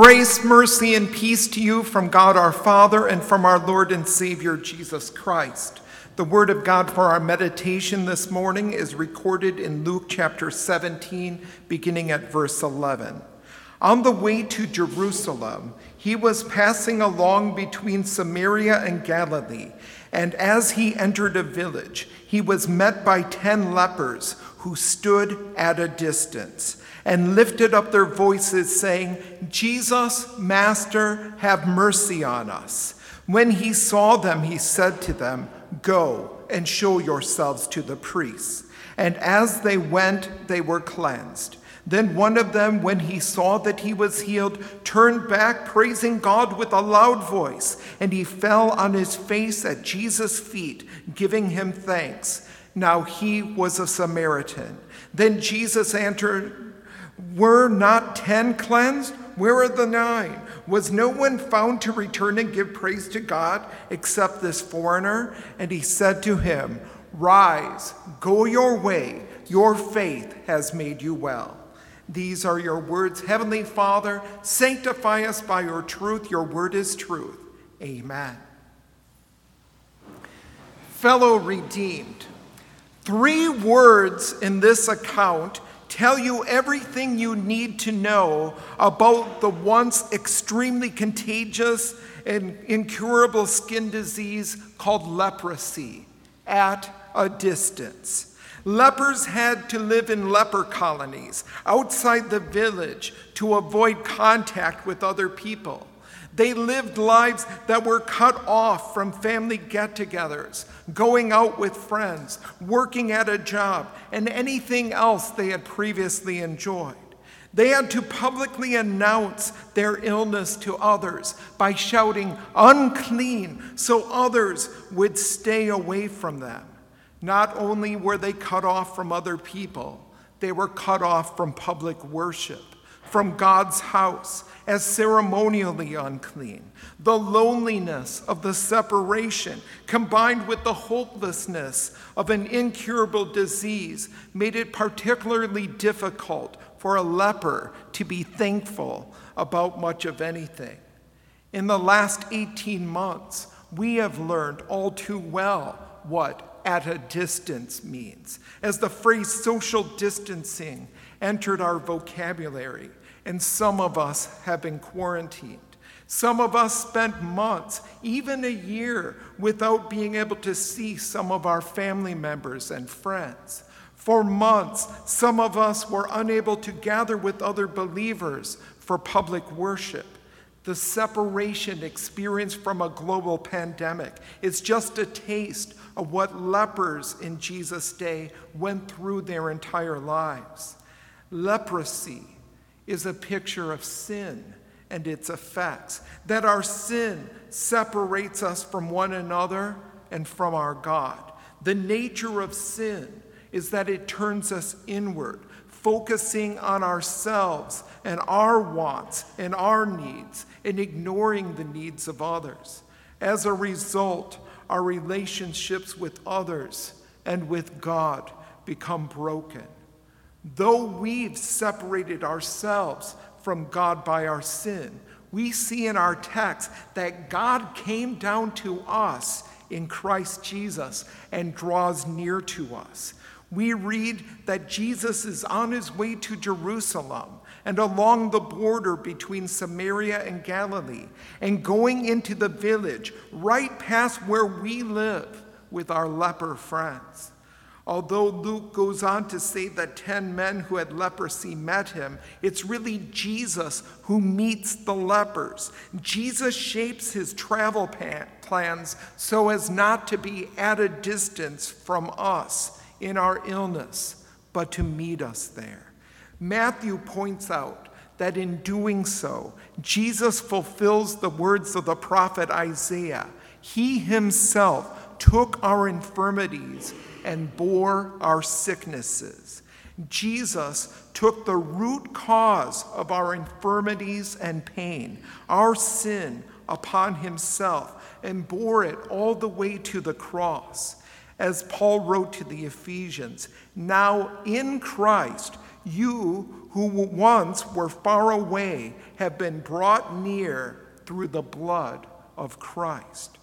Grace, mercy, and peace to you from God our Father and from our Lord and Savior Jesus Christ. The word of God for our meditation this morning is recorded in Luke chapter 17, beginning at verse 11. On the way to Jerusalem, he was passing along between Samaria and Galilee, and as he entered a village, he was met by ten lepers who stood at a distance and lifted up their voices, saying, Jesus, Master, have mercy on us. When he saw them, he said to them, Go and show yourselves to the priests. And as they went, they were cleansed. Then one of them, when he saw that he was healed, turned back, praising God with a loud voice, and he fell on his face at Jesus' feet, giving him thanks. Now he was a Samaritan. Then Jesus answered, were not ten cleansed? Where are the nine? Was no one found to return and give praise to God except this foreigner? And he said to him, Rise, go your way. Your faith has made you well. These are your words. Heavenly Father, sanctify us by your truth. Your word is truth. Amen. Fellow redeemed, three words in this account tell you everything you need to know about the once extremely contagious and incurable skin disease called leprosy at a distance. Lepers had to live in leper colonies outside the village to avoid contact with other people. They lived lives that were cut off from family get togethers, going out with friends, working at a job, and anything else they had previously enjoyed. They had to publicly announce their illness to others by shouting, unclean, so others would stay away from them. Not only were they cut off from other people, they were cut off from public worship, from God's house, as ceremonially unclean. The loneliness of the separation, combined with the hopelessness of an incurable disease, made it particularly difficult for a leper to be thankful about much of anything. In the last 18 months, we have learned all too well what at a distance means, as the phrase social distancing entered our vocabulary and some of us have been quarantined. Some of us spent months, even a year, without being able to see some of our family members and friends. For months, some of us were unable to gather with other believers for public worship. The separation experienced from a global pandemic is just a taste of what lepers in Jesus' day went through their entire lives. Leprosy is a picture of sin and its effects, that our sin separates us from one another and from our God. The nature of sin is that it turns us inward, focusing on ourselves and our wants and our needs, and ignoring the needs of others. As a result, our relationships with others and with God become broken. Though we've separated ourselves from God by our sin, we see in our text that God came down to us in Christ Jesus and draws near to us. We read that Jesus is on his way to Jerusalem and along the border between Samaria and Galilee and going into the village right past where we live with our leper friends. Although Luke goes on to say that 10 men who had leprosy met him, it's really Jesus who meets the lepers. Jesus shapes his travel plans so as not to be at a distance from us in our illness, but to meet us there. Matthew points out that in doing so, Jesus fulfills the words of the prophet Isaiah. He himself took our infirmities and bore our sicknesses. Jesus took the root cause of our infirmities and pain, our sin, upon himself and bore it all the way to the cross. As Paul wrote to the Ephesians, now in Christ, you who once were far away have been brought near through the blood of Christ.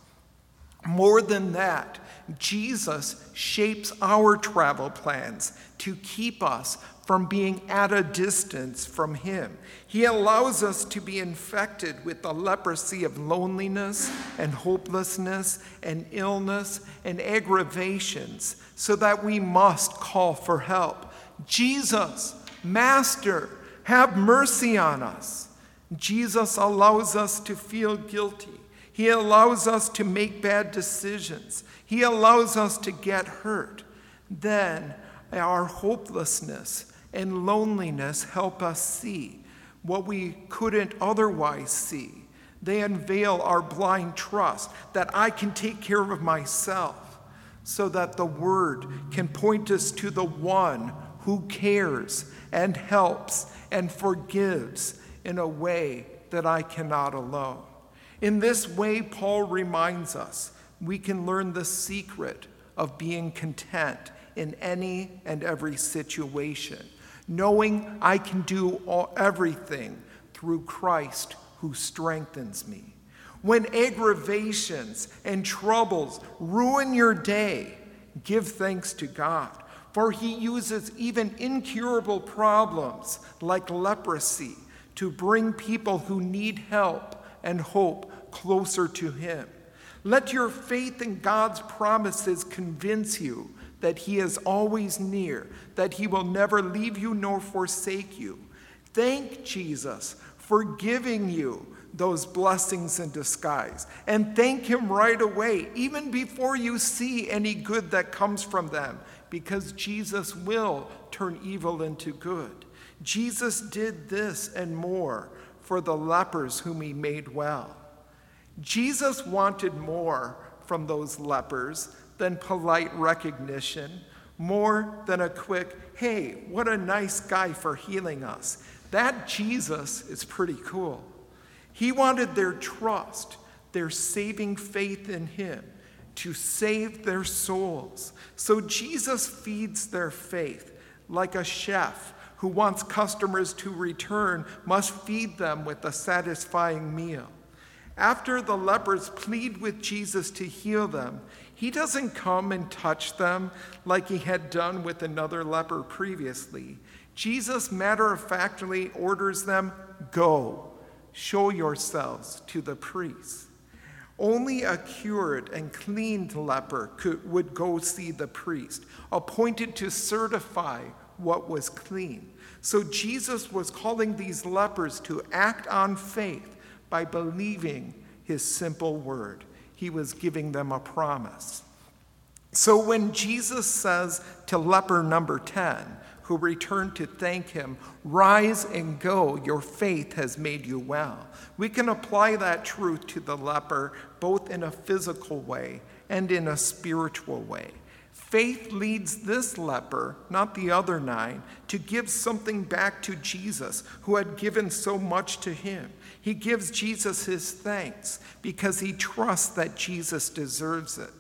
More than that, Jesus shapes our travel plans to keep us from being at a distance from Him. He allows us to be infected with the leprosy of loneliness and hopelessness and illness and aggravations so that we must call for help. Jesus, Master, have mercy on us. Jesus allows us to feel guilty. He allows us to make bad decisions. He allows us to get hurt. Then our hopelessness and loneliness help us see what we couldn't otherwise see. They unveil our blind trust that I can take care of myself, so that the Word can point us to the one who cares and helps and forgives in a way that I cannot alone. In this way, Paul reminds us we can learn the secret of being content in any and every situation knowing I can do all, everything through Christ who strengthens me. When aggravations and troubles ruin your day, give thanks to God, for he uses even incurable problems like leprosy to bring people who need help and hope closer to him. Let your faith in God's promises convince you that He is always near, that He will never leave you nor forsake you. Thank Jesus for giving you those blessings in disguise. And thank Him right away, even before you see any good that comes from them, because Jesus will turn evil into good. Jesus did this and more for the lepers whom He made well. Jesus wanted more from those lepers than polite recognition, more than a quick, hey, what a nice guy for healing us. That Jesus is pretty cool. He wanted their trust, their saving faith in Him to save their souls. So Jesus feeds their faith like a chef who wants customers to return must feed them with a satisfying meal. After the lepers plead with Jesus to heal them, he doesn't come and touch them like he had done with another leper previously. Jesus matter of factly orders them go, show yourselves to the priests. Only a cured and cleaned leper could, would go see the priest, appointed to certify what was clean. So Jesus was calling these lepers to act on faith by believing his simple word he was giving them a promise. So when Jesus says to leper number 10, who returned to thank him, Rise and go, your faith has made you well. We can apply that truth to the leper both in a physical way and in a spiritual way. Faith leads this leper, not the other nine, to give something back to Jesus, who had given so much to him. He gives Jesus his thanks because he trusts that Jesus deserves it,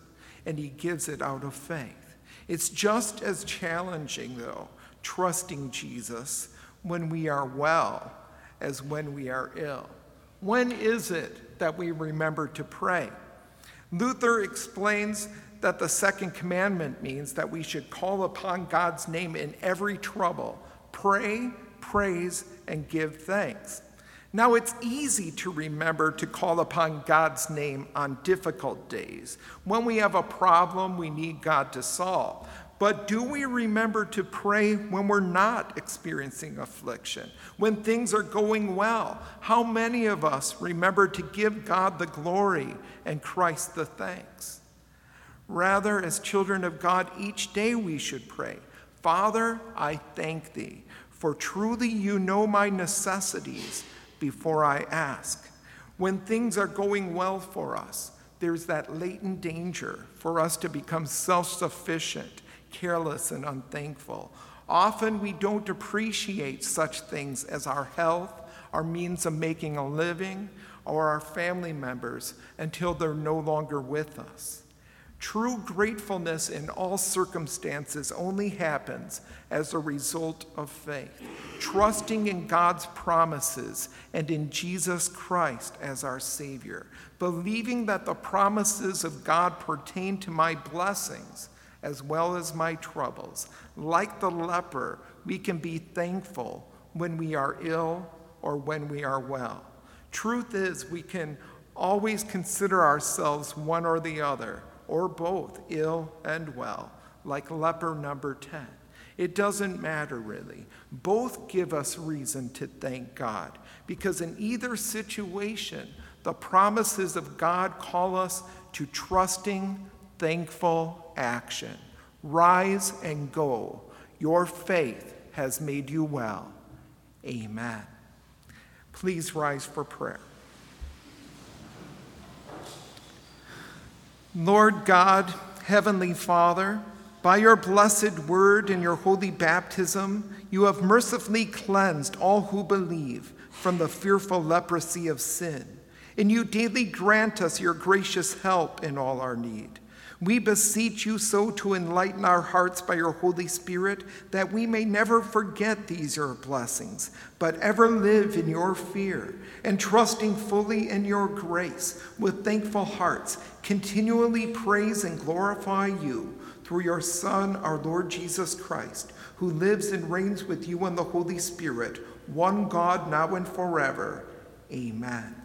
and he gives it out of faith. It's just as challenging, though, trusting Jesus when we are well as when we are ill. When is it that we remember to pray? Luther explains that the second commandment means that we should call upon God's name in every trouble, pray, praise, and give thanks. Now, it's easy to remember to call upon God's name on difficult days, when we have a problem we need God to solve. But do we remember to pray when we're not experiencing affliction, when things are going well? How many of us remember to give God the glory and Christ the thanks? Rather, as children of God, each day we should pray Father, I thank thee, for truly you know my necessities before I ask. When things are going well for us, there's that latent danger for us to become self sufficient, careless, and unthankful. Often we don't appreciate such things as our health, our means of making a living, or our family members until they're no longer with us. True gratefulness in all circumstances only happens as a result of faith, trusting in God's promises and in Jesus Christ as our Savior, believing that the promises of God pertain to my blessings as well as my troubles. Like the leper, we can be thankful when we are ill or when we are well. Truth is, we can always consider ourselves one or the other or both, ill and well, like leper number 10. It doesn't matter really. Both give us reason to thank God because in either situation, the promises of God call us to trusting, thankful action. Rise and go. Your faith has made you well. Amen. Please rise for prayer. Lord God, Heavenly Father, by your blessed word and your holy baptism, you have mercifully cleansed all who believe from the fearful leprosy of sin, and you daily grant us your gracious help in all our need. We beseech you so to enlighten our hearts by your Holy Spirit that we may never forget these your blessings, but ever live in your fear and trusting fully in your grace with thankful hearts, continually praise and glorify you through your Son, our Lord Jesus Christ, who lives and reigns with you in the Holy Spirit, one God now and forever. Amen.